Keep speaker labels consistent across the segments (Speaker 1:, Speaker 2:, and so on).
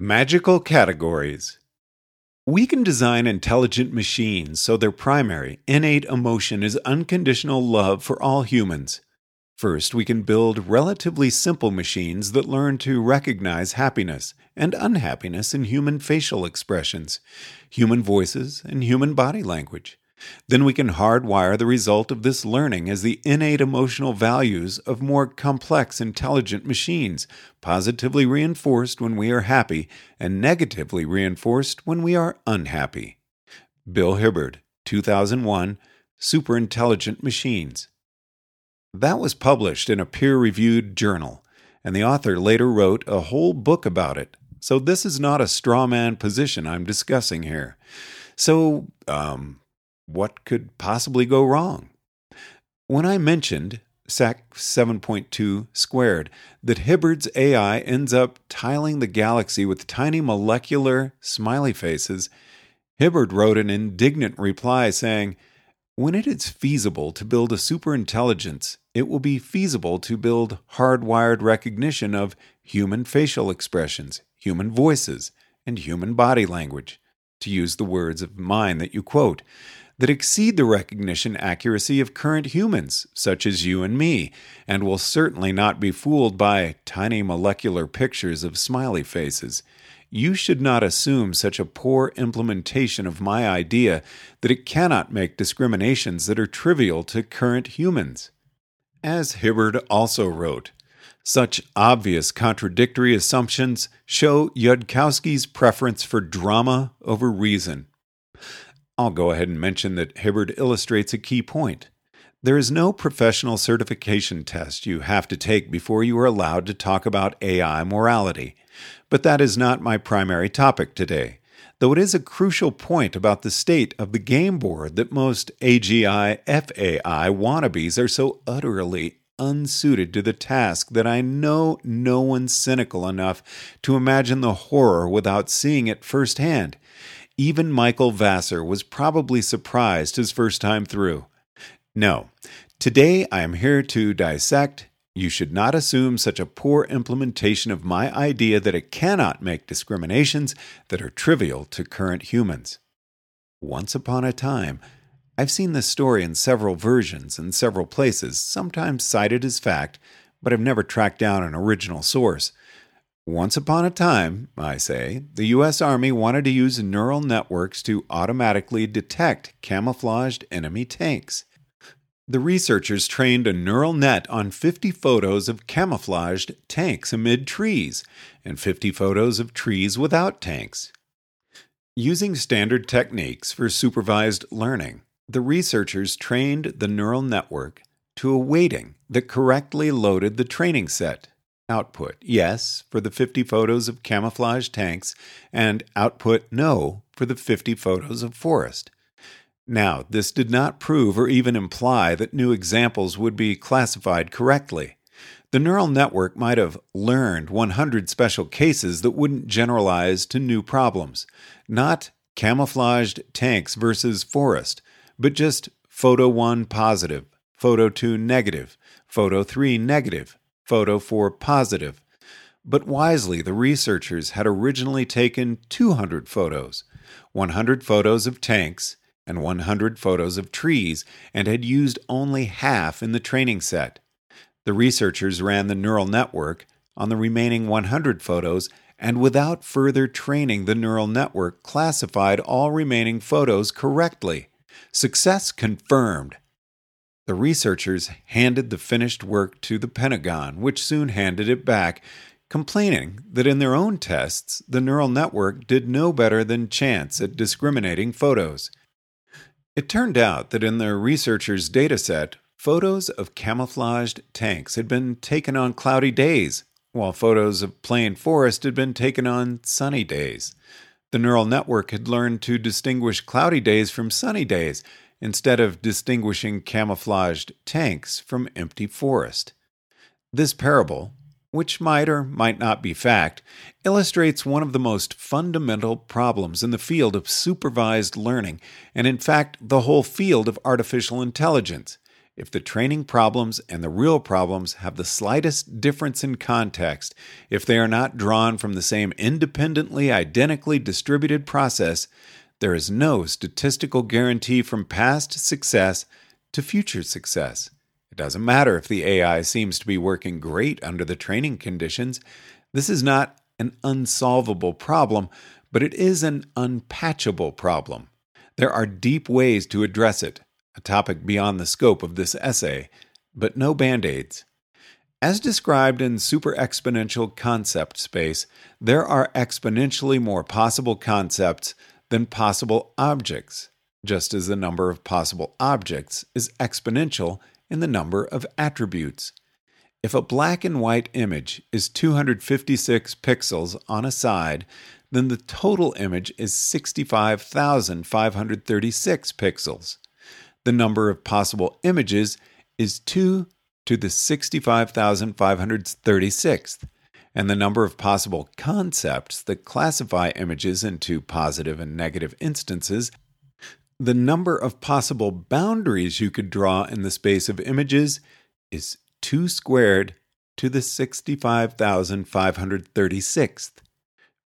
Speaker 1: Magical categories. We can design intelligent machines so their primary, innate emotion is unconditional love for all humans. First, we can build relatively simple machines that learn to recognize happiness and unhappiness in human facial expressions, human voices, and human body language. Then we can hardwire the result of this learning as the innate emotional values of more complex intelligent machines, positively reinforced when we are happy and negatively reinforced when we are unhappy. Bill Hibbard, 2001, Superintelligent Machines. That was published in a peer reviewed journal, and the author later wrote a whole book about it. So this is not a straw man position I'm discussing here. So, um, what could possibly go wrong? When I mentioned SAC 7.2 squared that Hibbard's AI ends up tiling the galaxy with tiny molecular smiley faces, Hibbard wrote an indignant reply saying, When it is feasible to build a superintelligence, it will be feasible to build hardwired recognition of human facial expressions, human voices, and human body language, to use the words of mine that you quote that exceed the recognition accuracy of current humans, such as you and me, and will certainly not be fooled by tiny molecular pictures of smiley faces. You should not assume such a poor implementation of my idea that it cannot make discriminations that are trivial to current humans. As Hibbard also wrote, such obvious contradictory assumptions show Yudkowsky's preference for drama over reason. I'll go ahead and mention that Hibbard illustrates a key point. There is no professional certification test you have to take before you are allowed to talk about AI morality. But that is not my primary topic today, though it is a crucial point about the state of the game board that most AGI FAI wannabes are so utterly unsuited to the task that I know no one's cynical enough to imagine the horror without seeing it firsthand. Even Michael Vassar was probably surprised his first time through. No, today I am here to dissect. You should not assume such a poor implementation of my idea that it cannot make discriminations that are trivial to current humans. Once upon a time, I've seen this story in several versions in several places, sometimes cited as fact, but I've never tracked down an original source. Once upon a time, I say, the U.S. Army wanted to use neural networks to automatically detect camouflaged enemy tanks. The researchers trained a neural net on 50 photos of camouflaged tanks amid trees and 50 photos of trees without tanks. Using standard techniques for supervised learning, the researchers trained the neural network to a weighting that correctly loaded the training set output yes for the 50 photos of camouflage tanks, and output no for the 50 photos of forest. Now, this did not prove or even imply that new examples would be classified correctly. The neural network might have learned 100 special cases that wouldn't generalize to new problems, not camouflaged tanks versus forest, but just photo 1 positive, photo 2 negative, photo 3 negative, photo for positive. But wisely, the researchers had originally taken 200 photos 100 photos of tanks and 100 photos of trees, and had used only half in the training set. The researchers ran the neural network on the remaining 100 photos and without further training, the neural network classified all remaining photos correctly. Success confirmed. The researchers handed the finished work to the Pentagon, which soon handed it back, complaining that in their own tests, the neural network did no better than chance at discriminating photos. It turned out that in the researchers' dataset, photos of camouflaged tanks had been taken on cloudy days, while photos of plain forest had been taken on sunny days. The neural network had learned to distinguish cloudy days from sunny days instead of distinguishing camouflaged tanks from empty forest. This parable, which might or might not be fact, illustrates one of the most fundamental problems in the field of supervised learning, and in fact, the whole field of artificial intelligence. if the training problems and the real problems have the slightest difference in context, if they are not drawn from the same independently identically distributed process, there is no statistical guarantee from past success to future success. It doesn't matter if the AI seems to be working great under the training conditions. This is not an unsolvable problem, but it is an unpatchable problem. There are deep ways to address it a topic beyond the scope of this essay, but no band aids. As described in super exponential concept space, there are exponentially more possible concepts than possible objects, just as the number of possible objects is exponential in the number of attributes. If a black and white image is 256 pixels on a side, then the total image is 65,536 pixels the number of possible images is 2 to the 65,536th, and the number of possible concepts that classify images into positive and negative instances, the number of possible boundaries you could draw in the space of images is 2 squared to the 65,536th.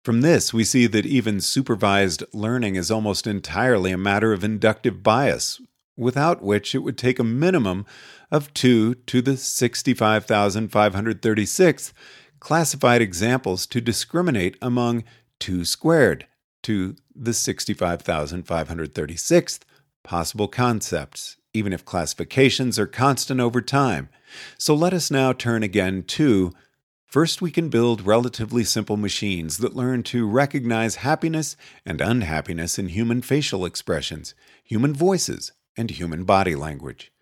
Speaker 1: From this, we see that even supervised learning is almost entirely a matter of inductive bias, without which it would take a minimum of 2 to the 65,536th classified examples to discriminate among 2 squared to the 65,536th possible concepts, even if classifications are constant over time. So let us now turn again to First, we can build relatively simple machines that learn to recognize happiness and unhappiness in human facial expressions, human voices, and human body language.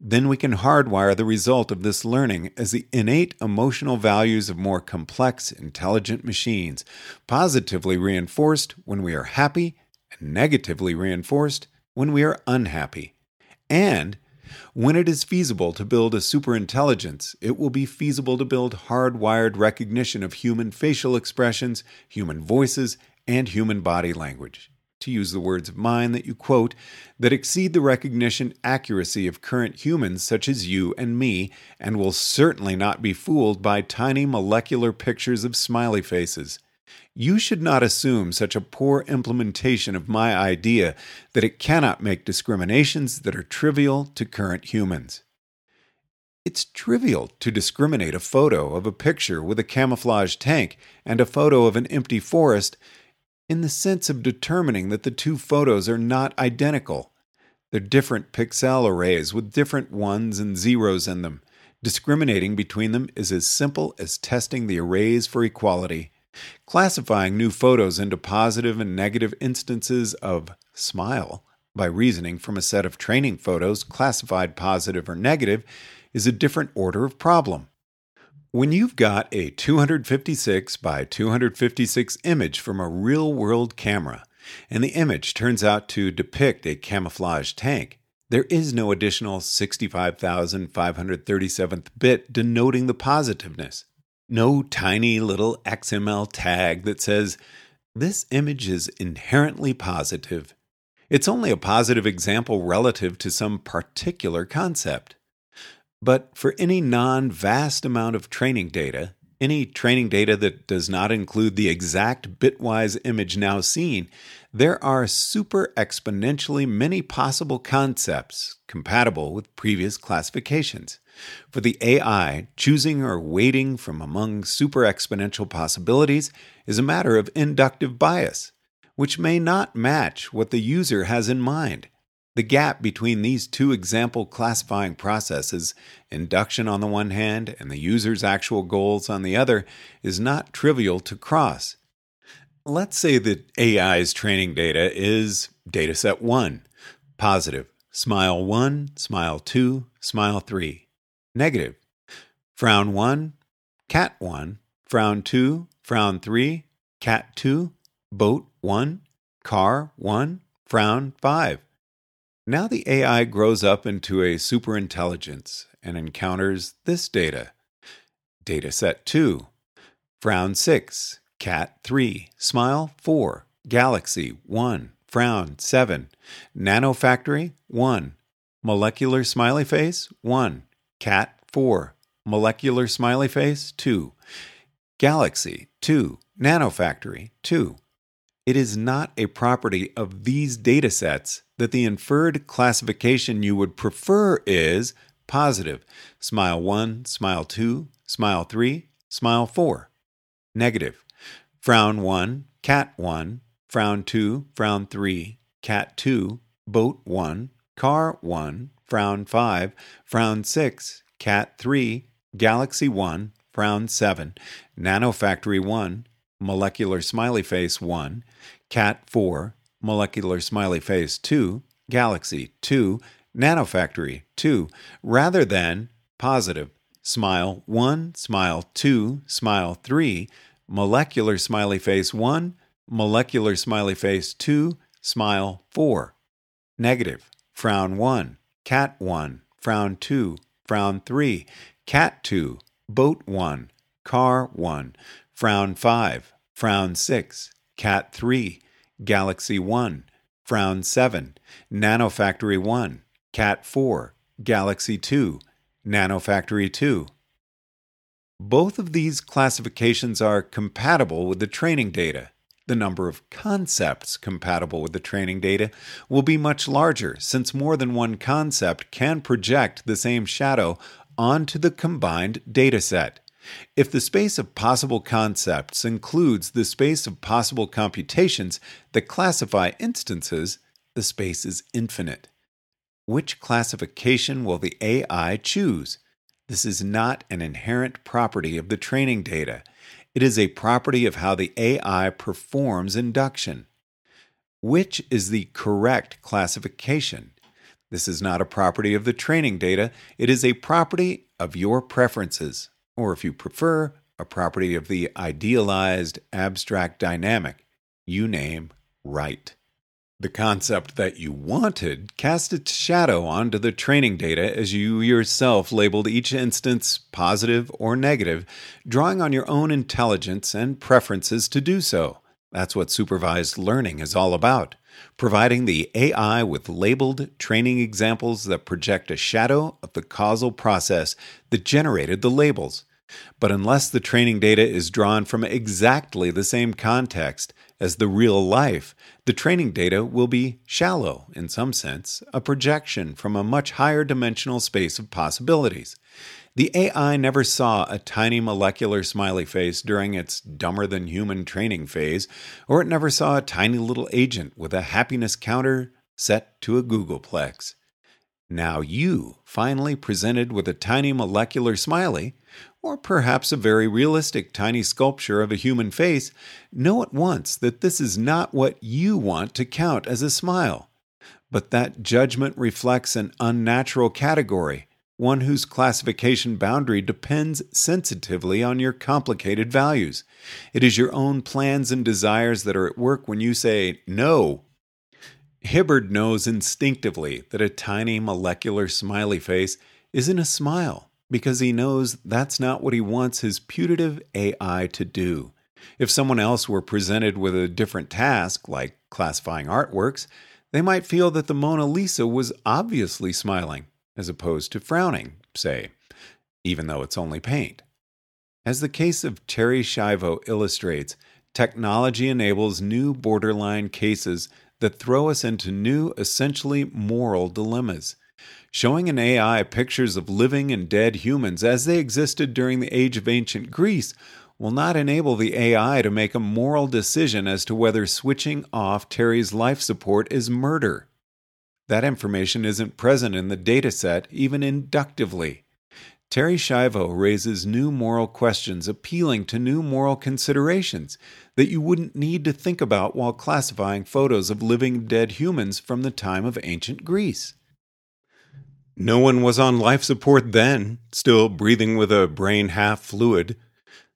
Speaker 1: Then we can hardwire the result of this learning as the innate emotional values of more complex, intelligent machines, positively reinforced when we are happy and negatively reinforced when we are unhappy. And when it is feasible to build a superintelligence, it will be feasible to build hardwired recognition of human facial expressions, human voices, and human body language to use the words of mine that you quote, that exceed the recognition accuracy of current humans such as you and me, and will certainly not be fooled by tiny molecular pictures of smiley faces. You should not assume such a poor implementation of my idea that it cannot make discriminations that are trivial to current humans. It's trivial to discriminate a photo of a picture with a camouflage tank and a photo of an empty forest in the sense of determining that the two photos are not identical. They're different pixel arrays with different ones and zeros in them. Discriminating between them is as simple as testing the arrays for equality. Classifying new photos into positive and negative instances of smile by reasoning from a set of training photos classified positive or negative is a different order of problem. When you've got a 256 by 256 image from a real world camera, and the image turns out to depict a camouflage tank, there is no additional 65,537th bit denoting the positiveness. No tiny little XML tag that says, this image is inherently positive. It's only a positive example relative to some particular concept. But for any non vast amount of training data, any training data that does not include the exact bitwise image now seen, there are super exponentially many possible concepts compatible with previous classifications. For the AI, choosing or weighting from among super exponential possibilities is a matter of inductive bias, which may not match what the user has in mind. The gap between these two example classifying processes, induction on the one hand and the user's actual goals on the other, is not trivial to cross. Let's say that AI's training data is dataset 1, positive, smile 1, smile 2, smile 3, negative, frown 1, cat 1, frown 2, frown 3, cat 2, boat 1, car 1, frown 5. Now the AI grows up into a superintelligence and encounters this data. Data set 2, frown 6, cat 3, smile 4, galaxy 1, frown 7, nanofactory 1, molecular smiley face 1, cat 4, molecular smiley face 2, galaxy 2, nanofactory 2. It is not a property of these datasets that the inferred classification you would prefer is positive, smile 1, smile 2, smile 3, smile 4. Negative, frown 1, cat 1, frown 2, frown 3, cat 2, boat 1, car 1, frown 5, frown 6, cat 3, galaxy 1, frown 7, nanofactory 1, molecular smiley face 1, cat 4, molecular smiley face 2, galaxy 2, nanofactory 2, rather than positive smile 1, smile 2, smile 3, molecular smiley face 1, molecular smiley face 2, smile 4. Negative, frown 1, cat 1, frown 2, frown 3, cat 2, boat 1, car 1, frown 5, frown 6, cat 3, galaxy 1, frown 7, nanofactory 1, cat 4, galaxy 2, nanofactory 2. Both of these classifications are compatible with the training data. The number of concepts compatible with the training data will be much larger since more than one concept can project the same shadow onto the combined dataset. If the space of possible concepts includes the space of possible computations that classify instances, the space is infinite. Which classification will the AI choose? This is not an inherent property of the training data. It is a property of how the AI performs induction. Which is the correct classification? This is not a property of the training data, it is a property of your preferences, or if you prefer, a property of the idealized abstract dynamic you name right. The concept that you wanted cast its shadow onto the training data as you yourself labeled each instance positive or negative, drawing on your own intelligence and preferences to do so. That's what supervised learning is all about providing the AI with labeled training examples that project a shadow of the causal process that generated the labels. But unless the training data is drawn from exactly the same context as the real life, the training data will be shallow, in some sense, a projection from a much higher dimensional space of possibilities. The AI never saw a tiny molecular smiley face during its dumber than human training phase, or it never saw a tiny little agent with a happiness counter set to a googolplex. Now you, finally presented with a tiny molecular smiley, or perhaps a very realistic tiny sculpture of a human face, know at once that this is not what you want to count as a smile, but that judgment reflects an unnatural category, one whose classification boundary depends sensitively on your complicated values. It is your own plans and desires that are at work when you say no. Hibbard knows instinctively that a tiny molecular smiley face isn't a smile because he knows that's not what he wants his putative AI to do. If someone else were presented with a different task, like classifying artworks, they might feel that the Mona Lisa was obviously smiling, as opposed to frowning, say, even though it's only paint. As the case of Terri Schiavo illustrates, technology enables new borderline cases that throw us into new, essentially moral dilemmas showing an AI pictures of living and dead humans as they existed during the age of ancient Greece will not enable the AI to make a moral decision as to whether switching off Terri's life support is murder. That information isn't present in the dataset, even inductively. Terri Schiavo raises new moral questions appealing to new moral considerations that you wouldn't need to think about while classifying photos of living dead humans from the time of ancient Greece. No one was on life support then, still breathing with a brain half fluid.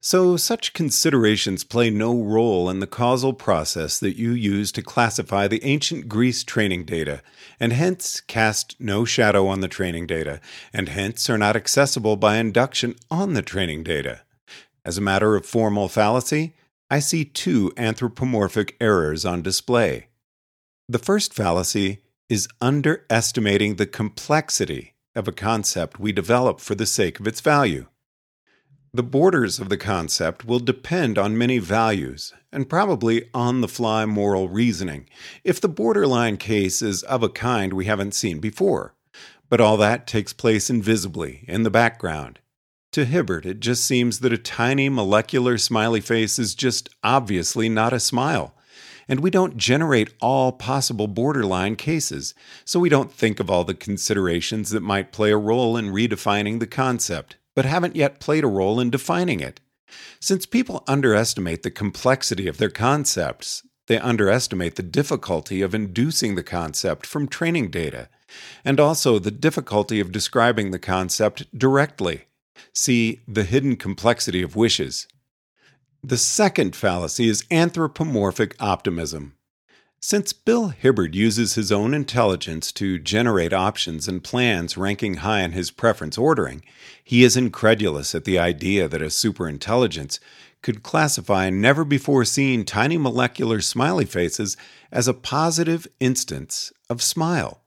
Speaker 1: So, such considerations play no role in the causal process that you use to classify the ancient Greece training data, and hence cast no shadow on the training data, and hence are not accessible by induction on the training data. As a matter of formal fallacy, I see two anthropomorphic errors on display. The first fallacy is underestimating the complexity of a concept we develop for the sake of its value. The borders of the concept will depend on many values and probably on the fly moral reasoning if the borderline case is of a kind we haven't seen before. But all that takes place invisibly in the background. To Hibbard, it just seems that a tiny molecular smiley face is just obviously not a smile. And we don't generate all possible borderline cases, so we don't think of all the considerations that might play a role in redefining the concept but haven't yet played a role in defining it. Since people underestimate the complexity of their concepts, they underestimate the difficulty of inducing the concept from training data, and also the difficulty of describing the concept directly. See the hidden complexity of wishes. The second fallacy is anthropomorphic optimism. Since Bill Hibbard uses his own intelligence to generate options and plans ranking high in his preference ordering, he is incredulous at the idea that a superintelligence could classify never before seen tiny molecular smiley faces as a positive instance of smile.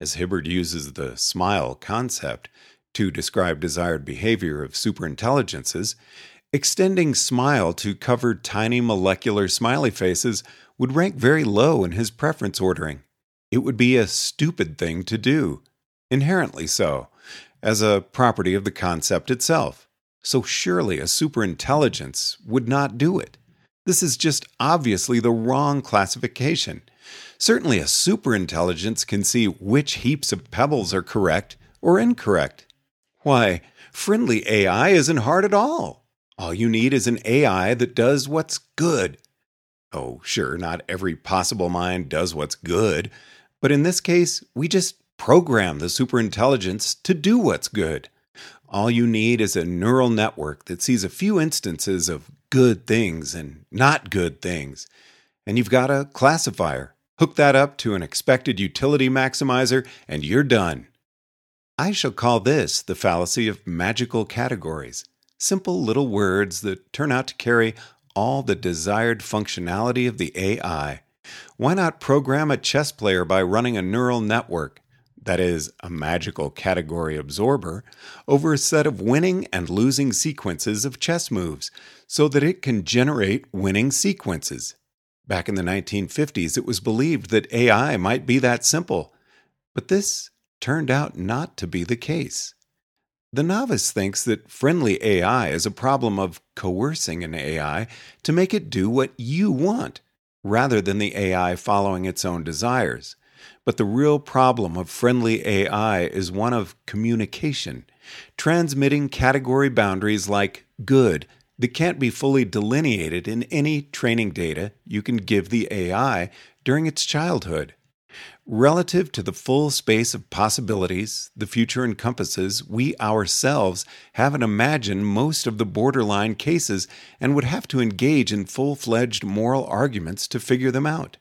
Speaker 1: As Hibbard uses the smile concept to describe desired behavior of superintelligences, extending smile to cover tiny molecular smiley faces would rank very low in his preference ordering. It would be a stupid thing to do, inherently so, as a property of the concept itself. So surely a superintelligence would not do it. This is just obviously the wrong classification. Certainly, a superintelligence can see which heaps of pebbles are correct or incorrect. Why, friendly AI isn't hard at all. All you need is an AI that does what's good Oh, sure, not every possible mind does what's good, but in this case, we just program the superintelligence to do what's good. All you need is a neural network that sees a few instances of good things and not good things. And you've got a classifier. Hook that up to an expected utility maximizer, and you're done. I shall call this the fallacy of magical categories simple little words that turn out to carry all the desired functionality of the AI. Why not program a chess player by running a neural network, that is, a magical category absorber, over a set of winning and losing sequences of chess moves so that it can generate winning sequences? Back in the 1950s, it was believed that AI might be that simple, but this turned out not to be the case. The novice thinks that friendly AI is a problem of coercing an AI to make it do what you want, rather than the AI following its own desires. But the real problem of friendly AI is one of communication, transmitting category boundaries like good that can't be fully delineated in any training data you can give the AI during its childhood. Relative to the full space of possibilities the future encompasses, we ourselves haven't imagined most of the borderline cases and would have to engage in full fledged moral arguments to figure them out.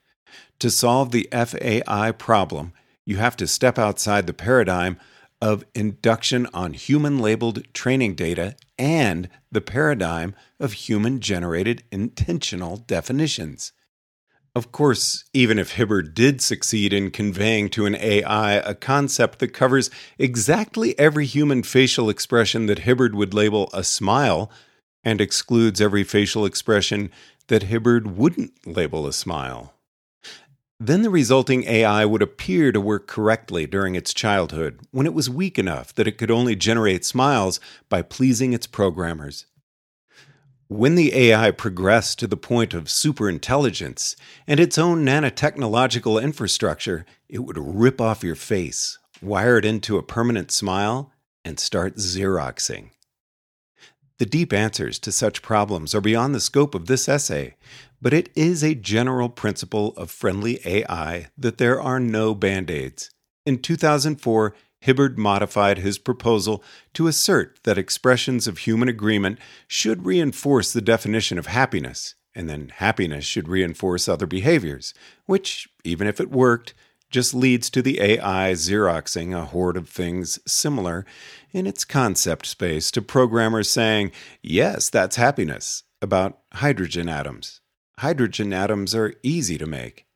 Speaker 1: To solve the FAI problem, you have to step outside the paradigm of induction on human labeled training data and the paradigm of human generated intensional definitions. Of course, even if Hibbard did succeed in conveying to an AI a concept that covers exactly every human facial expression that Hibbard would label a smile, and excludes every facial expression that Hibbard wouldn't label a smile, then the resulting AI would appear to work correctly during its childhood when it was weak enough that it could only generate smiles by pleasing its programmers. When the AI progressed to the point of superintelligence and its own nanotechnological infrastructure, it would rip off your face, wire it into a permanent smile, and start Xeroxing. The deep answers to such problems are beyond the scope of this essay, but it is a general principle of friendly AI that there are no band aids. In 2004, Hibbard modified his proposal to assert that expressions of human agreement should reinforce the definition of happiness, and then happiness should reinforce other behaviors, which, even if it worked, just leads to the AI Xeroxing a horde of things similar in its concept space to programmers saying, yes, that's happiness, about hydrogen atoms. Hydrogen atoms are easy to make.